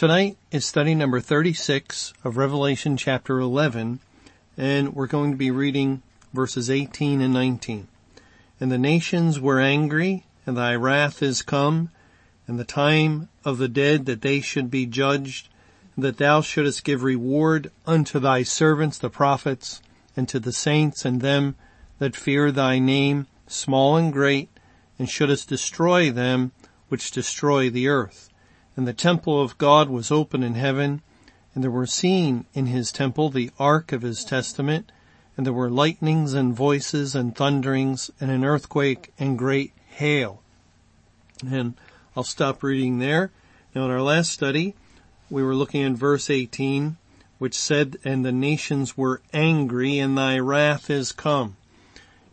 Tonight is study number 36 of Revelation chapter 11, and we're going to be reading verses 18 and 19. And the nations were angry, and thy wrath is come, and the time of the dead that they should be judged, and that thou shouldest give reward unto thy servants the prophets, and to the saints and them that fear thy name, small and great, and shouldest destroy them which destroy the earth and the temple of God was open in heaven, and there were seen in his temple the ark of his testament, and there were lightnings and voices and thunderings and an earthquake and great hail. And I'll stop reading there. Now in our last study, we were looking at verse 18, which said, and the nations were angry and thy wrath is come.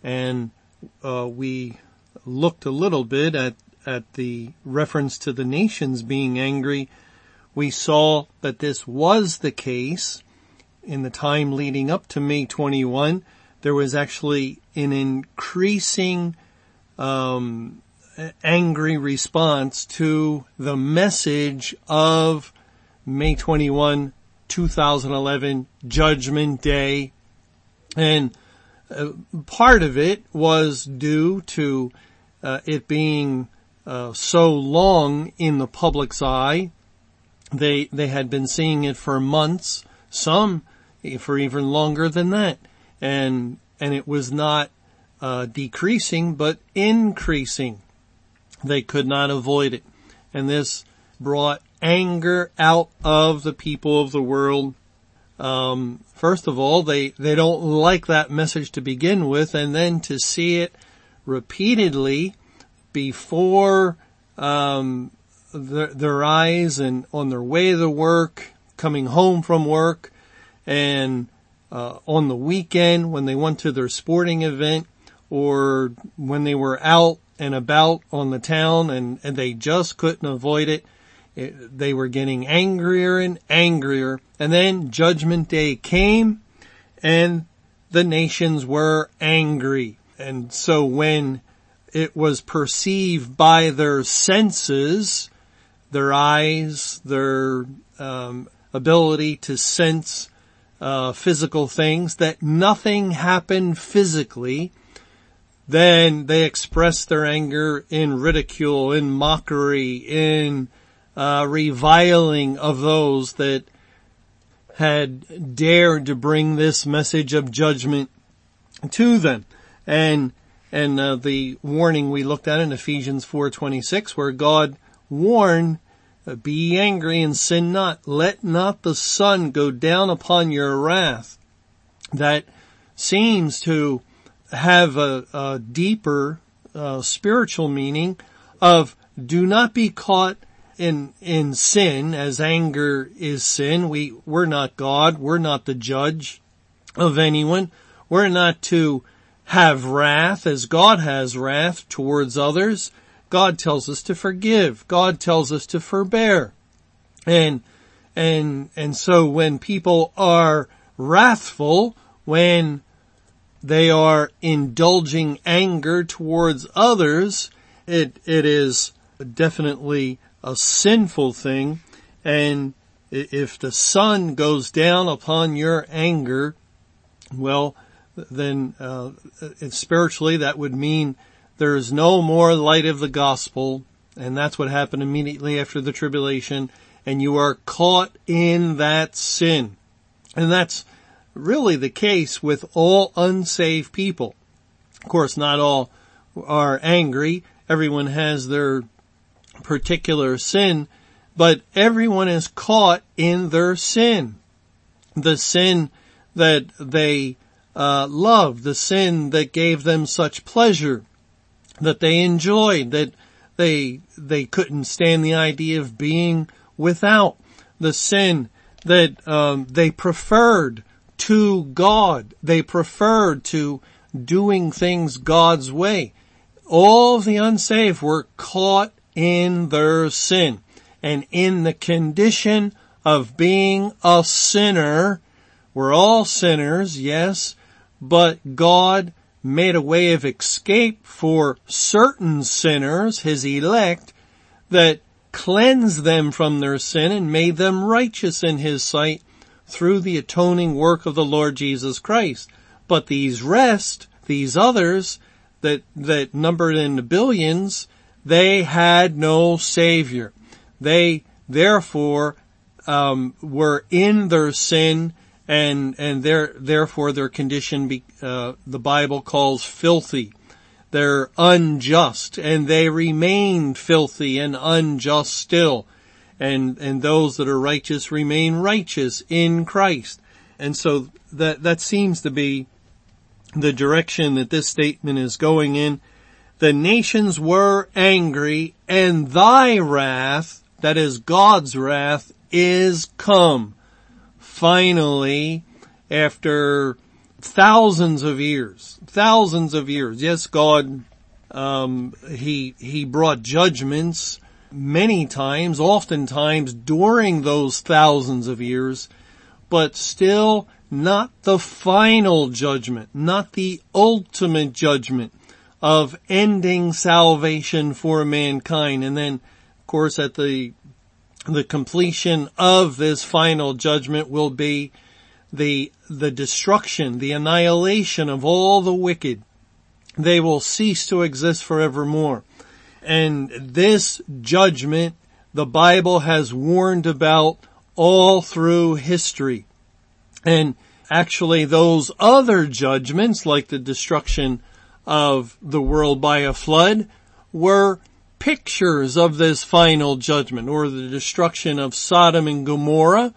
And, uh, we looked a little bit at at the reference to the nations being angry, we saw that this was the case in the time leading up to May 21. There was actually an increasing um, angry response to the message of May 21, 2011, Judgment Day. And uh, part of it was due to uh, it being uh, so long in the public's eye. They they had been seeing it for months, some for even longer than that, and and it was not uh, decreasing but increasing. They could not avoid it, and this brought anger out of the people of the world. Um, first of all, they they don't like that message to begin with, and then to see it repeatedly before um, their, eyes and on their way to work, coming home from work, and uh, on the weekend when they went to their sporting event, or when they were out and about on the town and, and they just couldn't avoid it. it. They were getting angrier and angrier. And then judgment day came and the nations were angry. And so when it was perceived by their senses, their eyes, their um, ability to sense uh, physical things, that nothing happened physically, then they expressed their anger in ridicule, in mockery, in uh, reviling of those that had dared to bring this message of judgment to them. And and uh, the warning we looked at in Ephesians 4:26 where God warned uh, be angry and sin not. Let not the sun go down upon your wrath. That seems to have a, a deeper uh, spiritual meaning of do not be caught in in sin as anger is sin. We we're not God. We're not the judge of anyone. We're not to have wrath as God has wrath towards others. God tells us to forgive. God tells us to forbear. And, and, and so when people are wrathful, when they are indulging anger towards others, it, it is definitely a sinful thing. And if the sun goes down upon your anger, well, then uh, spiritually that would mean there is no more light of the gospel, and that's what happened immediately after the tribulation, and you are caught in that sin. And that's really the case with all unsaved people. Of course, not all are angry. Everyone has their particular sin, but everyone is caught in their sin. The sin that they uh, love, the sin that gave them such pleasure, that they enjoyed, that they, they couldn't stand the idea of being without, the sin that um, they preferred to God. They preferred to doing things God's way. All the unsaved were caught in their sin and in the condition of being a sinner. We're all sinners, yes, but God made a way of escape for certain sinners, his elect, that cleansed them from their sin and made them righteous in his sight through the atoning work of the Lord Jesus Christ. But these rest, these others that, that numbered in the billions, they had no savior. They therefore um, were in their sin and and therefore their condition be, uh, the Bible calls filthy. They're unjust and they remain filthy and unjust still. And and those that are righteous remain righteous in Christ. And so that that seems to be the direction that this statement is going in. The nations were angry and thy wrath, that is God's wrath, is come finally, after thousands of years, thousands of years, yes, God, um, he, he brought judgments many times, oftentimes during those thousands of years, but still not the final judgment, not the ultimate judgment of ending salvation for mankind. And then, of course, at the the completion of this final judgment will be the, the destruction, the annihilation of all the wicked. They will cease to exist forevermore. And this judgment, the Bible has warned about all through history. And actually those other judgments, like the destruction of the world by a flood, were pictures of this final judgment or the destruction of Sodom and Gomorrah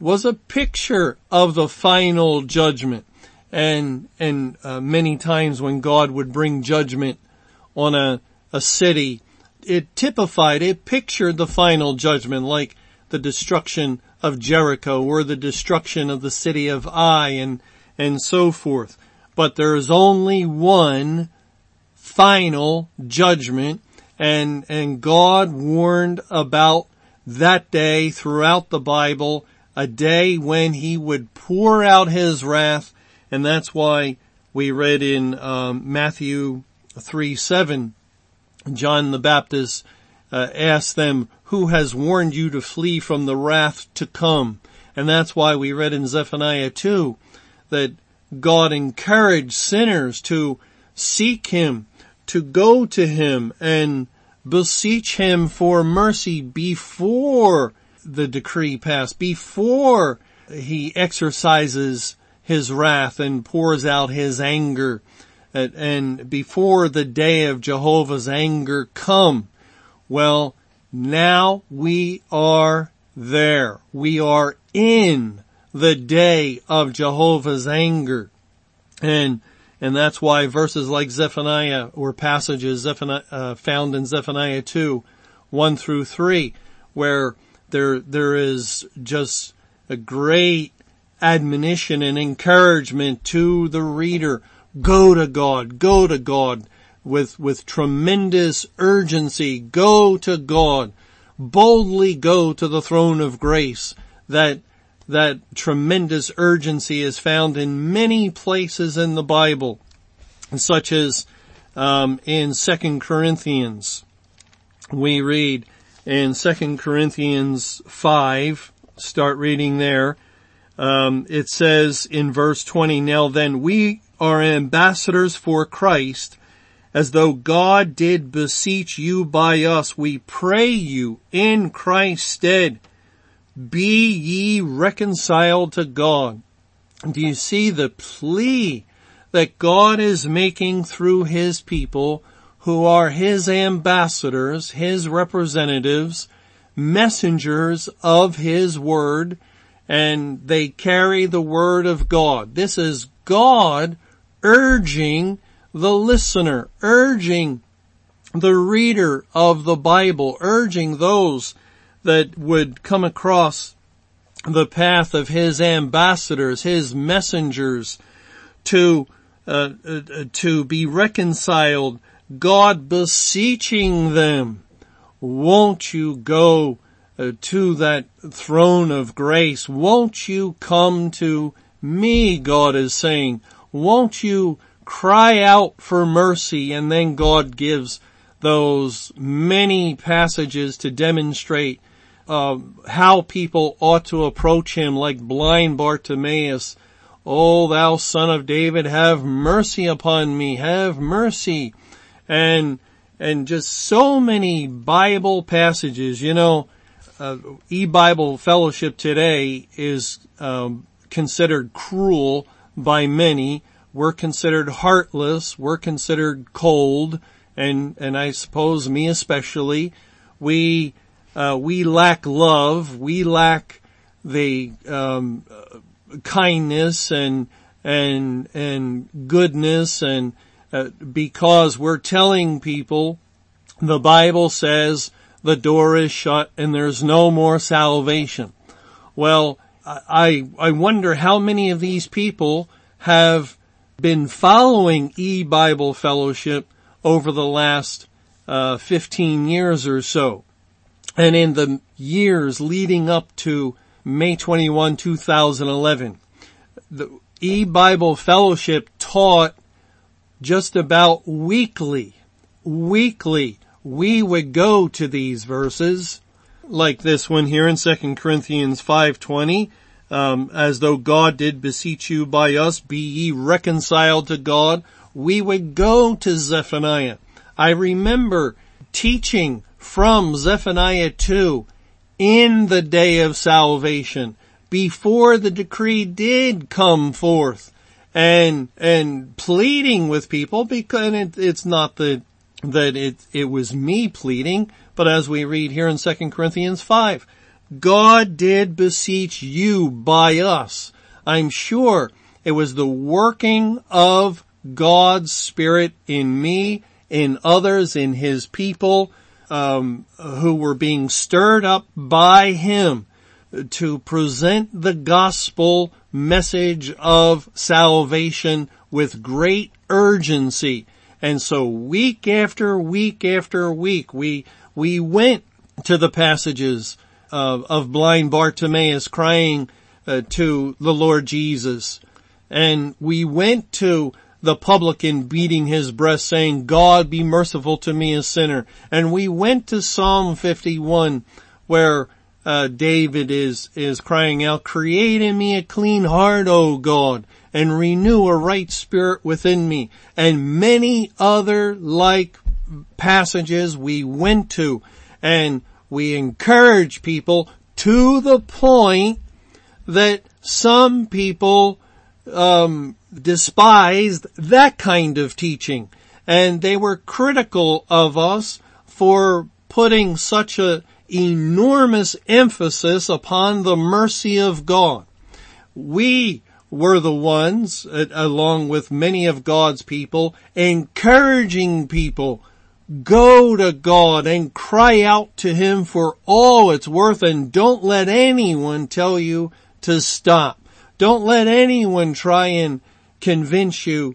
was a picture of the final judgment. And, and uh, many times when God would bring judgment on a, a city, it typified, it pictured the final judgment like the destruction of Jericho or the destruction of the city of Ai and, and so forth. But there is only one final judgment and, and God warned about that day throughout the Bible, a day when he would pour out his wrath, and that's why we read in um, Matthew 3, 7, John the Baptist uh, asked them, who has warned you to flee from the wrath to come? And that's why we read in Zephaniah 2 that God encouraged sinners to seek Him to go to him and beseech him for mercy before the decree passed, before he exercises his wrath and pours out his anger and before the day of Jehovah's anger come. Well, now we are there. We are in the day of Jehovah's anger. And and that's why verses like Zephaniah or passages Zephaniah, uh, found in Zephaniah 2, 1 through 3, where there, there is just a great admonition and encouragement to the reader. Go to God, go to God with, with tremendous urgency. Go to God. Boldly go to the throne of grace that that tremendous urgency is found in many places in the Bible, such as um, in Second Corinthians. We read in Second Corinthians five. Start reading there. Um, it says in verse twenty, "Now then, we are ambassadors for Christ." As though God did beseech you by us, we pray you in Christ's stead be ye reconciled to God. Do you see the plea that God is making through His people who are His ambassadors, His representatives, messengers of His Word, and they carry the Word of God. This is God urging the listener, urging the reader of the Bible, urging those that would come across the path of his ambassadors, his messengers to, uh, uh, to be reconciled, God beseeching them, won't you go uh, to that throne of grace? Won't you come to me? God is saying, won't you cry out for mercy? And then God gives those many passages to demonstrate uh, how people ought to approach him like blind Bartimaeus. Oh, thou son of David, have mercy upon me, have mercy. And, and just so many Bible passages, you know, uh, e-Bible fellowship today is um, considered cruel by many. We're considered heartless. We're considered cold, and and I suppose me especially. We uh, we lack love. We lack the um, kindness and and and goodness, and uh, because we're telling people the Bible says the door is shut and there's no more salvation. Well, I, I wonder how many of these people have been following e-Bible fellowship over the last uh, 15 years or so. And in the years leading up to May 21, 2011, the e-Bible fellowship taught just about weekly, weekly we would go to these verses, like this one here in 2 Corinthians 5.20, um, as though God did beseech you by us, be ye reconciled to God. We would go to Zephaniah. I remember teaching from Zephaniah 2 in the day of salvation before the decree did come forth and, and pleading with people because it, it's not the that it, it was me pleading, but as we read here in 2 Corinthians 5, God did beseech you by us. I'm sure it was the working of God's Spirit in me, in others, in His people, um, who were being stirred up by Him to present the gospel message of salvation with great urgency and so week after week after week, we, we went to the passages of, of blind Bartimaeus crying uh, to the Lord Jesus. And we went to the publican beating his breast saying, God be merciful to me a sinner. And we went to Psalm 51 where uh, David is, is crying out, create in me a clean heart, O God, and renew a right spirit within me. And many other like passages we went to and we encourage people to the point that some people um, despised that kind of teaching and they were critical of us for putting such a enormous emphasis upon the mercy of God. We were the ones, along with many of God's people, encouraging people, go to God and cry out to Him for all it's worth and don't let anyone tell you to stop. Don't let anyone try and convince you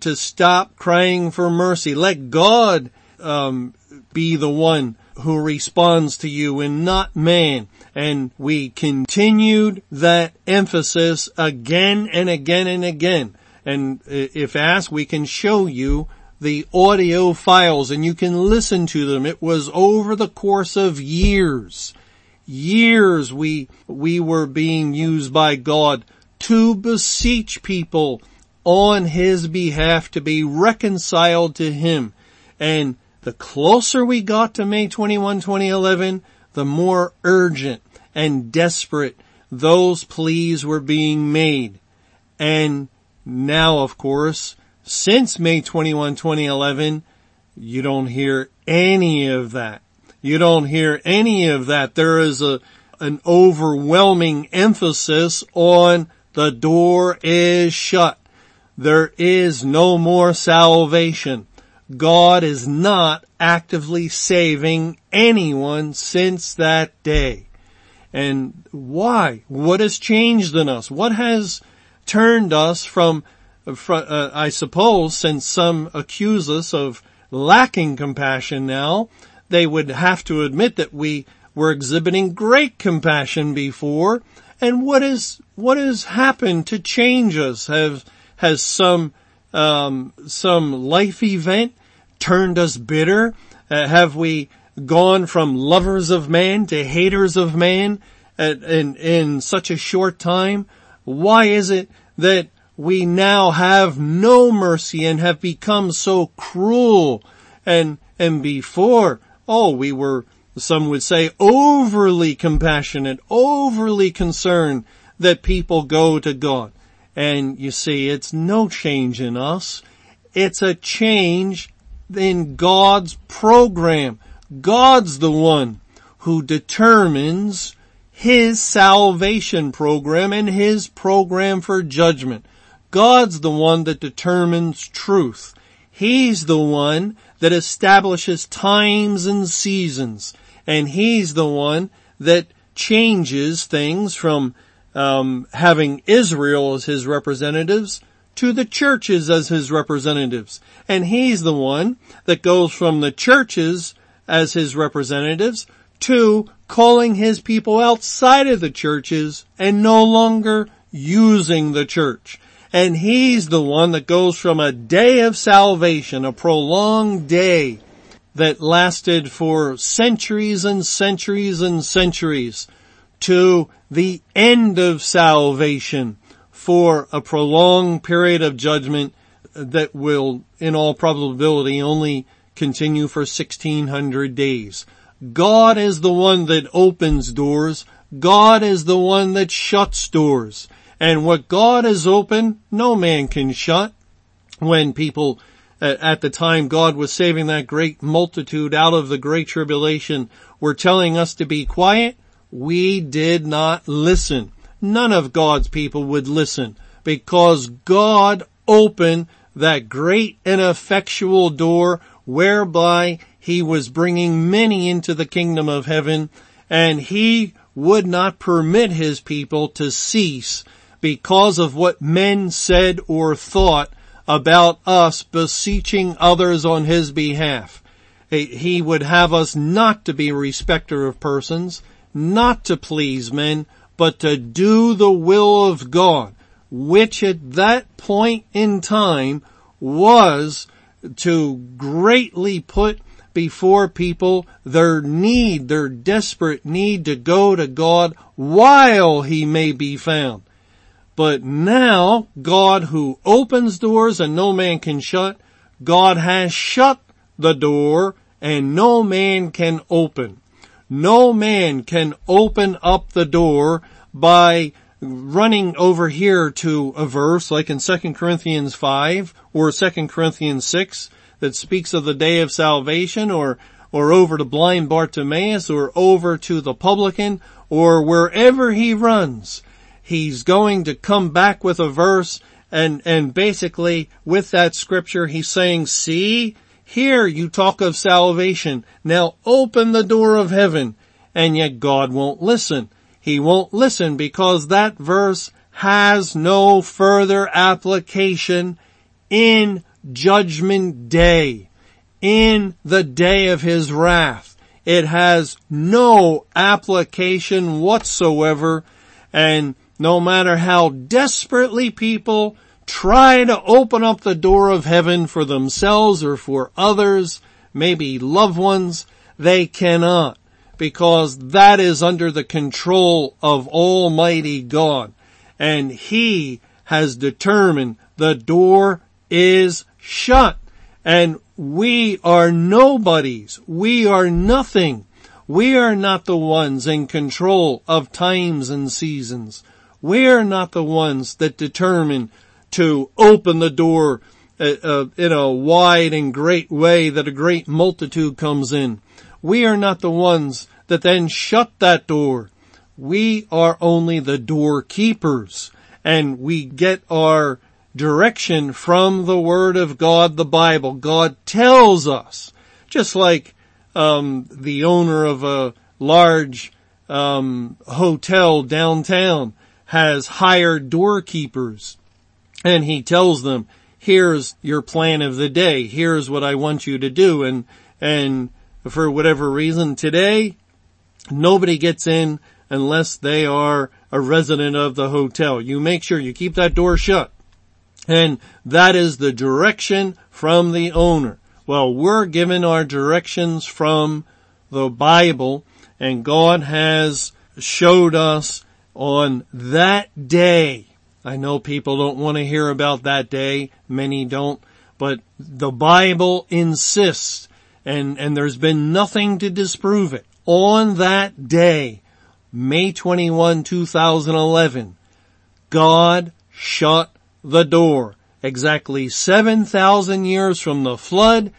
to stop crying for mercy. Let God um, be the one who responds to you and not man. And we continued that emphasis again and again and again. And if asked, we can show you the audio files and you can listen to them. It was over the course of years. Years we, we were being used by God to beseech people on His behalf to be reconciled to Him. And the closer we got to May 21, 2011, the more urgent and desperate those pleas were being made. And now, of course, since May 21, 2011, you don't hear any of that. You don't hear any of that. There is a, an overwhelming emphasis on the door is shut. There is no more salvation. God is not actively saving anyone since that day. And why? What has changed in us? What has turned us from, from uh, I suppose, since some accuse us of lacking compassion now, they would have to admit that we were exhibiting great compassion before. And what is, what has happened to change us? Have, has some, um, some life event turned us bitter? Uh, have we gone from lovers of man to haters of man at, in, in such a short time? Why is it that we now have no mercy and have become so cruel and, and before, oh, we were, some would say overly compassionate, overly concerned that people go to God. And you see, it's no change in us. It's a change in God's program. God's the one who determines his salvation program and his program for judgment. God's the one that determines truth. He's the one that establishes times and seasons. And he's the one that changes things from um, having Israel as his representatives to the churches as his representatives. And he's the one that goes from the churches as his representatives to calling his people outside of the churches and no longer using the church. And he's the one that goes from a day of salvation, a prolonged day that lasted for centuries and centuries and centuries to the end of salvation for a prolonged period of judgment that will in all probability only continue for 1600 days. God is the one that opens doors. God is the one that shuts doors. And what God has opened, no man can shut. When people, uh, at the time God was saving that great multitude out of the great tribulation, were telling us to be quiet, we did not listen. None of God's people would listen because God opened that great and effectual door whereby he was bringing many into the kingdom of heaven and he would not permit his people to cease because of what men said or thought about us beseeching others on his behalf. He would have us not to be respecter of persons, not to please men, but to do the will of God, which at that point in time was to greatly put before people their need, their desperate need to go to God while he may be found. But now, God who opens doors and no man can shut, God has shut the door and no man can open. No man can open up the door by running over here to a verse like in 2 Corinthians 5 or 2 Corinthians 6 that speaks of the day of salvation or, or over to blind Bartimaeus or over to the publican or wherever he runs he's going to come back with a verse and, and basically with that scripture he's saying, see, here you talk of salvation. Now open the door of heaven. And yet God won't listen. He won't listen because that verse has no further application in judgment day, in the day of his wrath. It has no application whatsoever and no matter how desperately people try to open up the door of heaven for themselves or for others, maybe loved ones, they cannot because that is under the control of Almighty God. And He has determined the door is shut and we are nobodies. We are nothing. We are not the ones in control of times and seasons. We're not the ones that determine to open the door uh, uh, in a wide and great way that a great multitude comes in. We are not the ones that then shut that door. We are only the doorkeepers and we get our direction from the Word of God, the Bible. God tells us, just like um, the owner of a large um, hotel downtown has hired doorkeepers and he tells them, here's your plan of the day. Here's what I want you to do. And, and for whatever reason today, nobody gets in unless they are a resident of the hotel. You make sure you keep that door shut. And that is the direction from the owner. Well, we're given our directions from the Bible and God has showed us on that day. I know people don't want to hear about that day. Many don't, but the Bible insists and, and there's been nothing to disprove it. On that day, May 21, 2011, God shut the door exactly 7,000 years from the flood,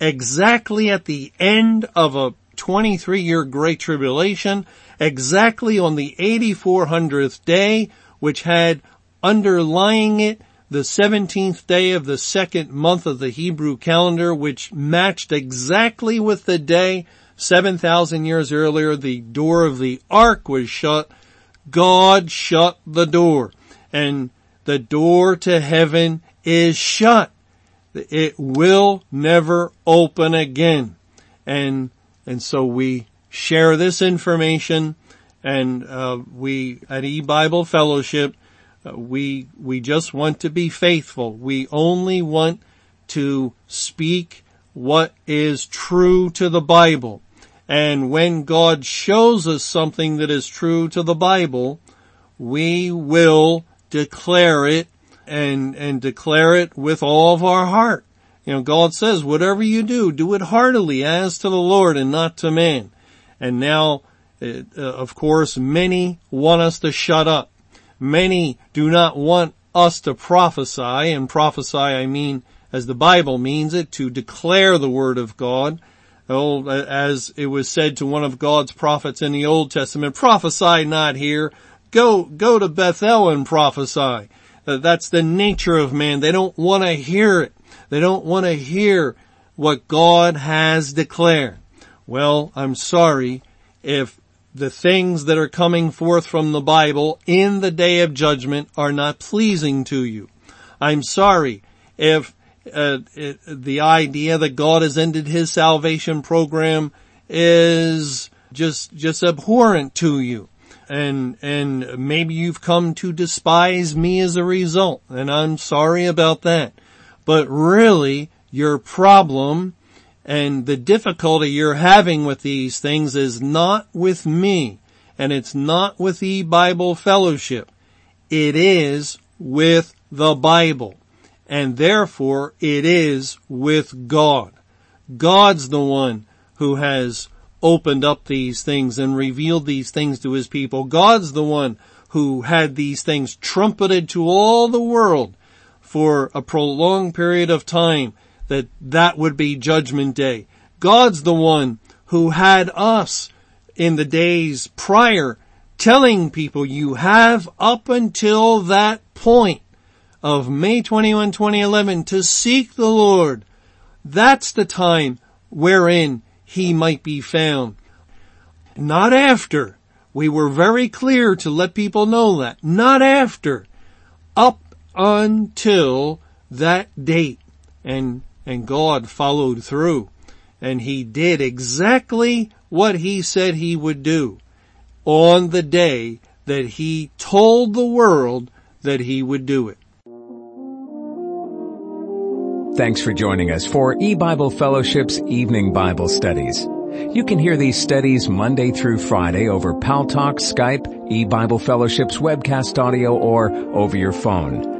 exactly at the end of a 23 year great tribulation, exactly on the 8400th day, which had underlying it the 17th day of the second month of the Hebrew calendar, which matched exactly with the day 7,000 years earlier, the door of the ark was shut. God shut the door and the door to heaven is shut. It will never open again. And, and so we share this information and, uh, we at E-Bible Fellowship, uh, we, we just want to be faithful. We only want to speak what is true to the Bible. And when God shows us something that is true to the Bible, we will declare it and, and declare it with all of our heart. You know, God says, whatever you do, do it heartily as to the Lord and not to man. And now, uh, of course, many want us to shut up. Many do not want us to prophesy, and prophesy I mean, as the Bible means it, to declare the word of God. Oh, as it was said to one of God's prophets in the Old Testament, prophesy not here. Go, go to Bethel and prophesy. Uh, that's the nature of man. They don't want to hear it. They don't want to hear what God has declared. Well, I'm sorry if the things that are coming forth from the Bible in the day of judgment are not pleasing to you. I'm sorry if uh, it, the idea that God has ended his salvation program is just, just abhorrent to you. And, and maybe you've come to despise me as a result, and I'm sorry about that. But really, your problem and the difficulty you're having with these things is not with me, and it's not with the Bible Fellowship. It is with the Bible and therefore it is with God. God's the one who has opened up these things and revealed these things to his people. God's the one who had these things trumpeted to all the world for a prolonged period of time that that would be judgment day. God's the one who had us in the days prior telling people you have up until that point of May 21, 2011 to seek the Lord. That's the time wherein he might be found. Not after. We were very clear to let people know that. Not after. Up until that date. And, and God followed through. And he did exactly what he said he would do on the day that he told the world that he would do it. Thanks for joining us for E-Bible Fellowship's Evening Bible Studies. You can hear these studies Monday through Friday over Paltalk, Skype, E-Bible Fellowship's webcast audio, or over your phone.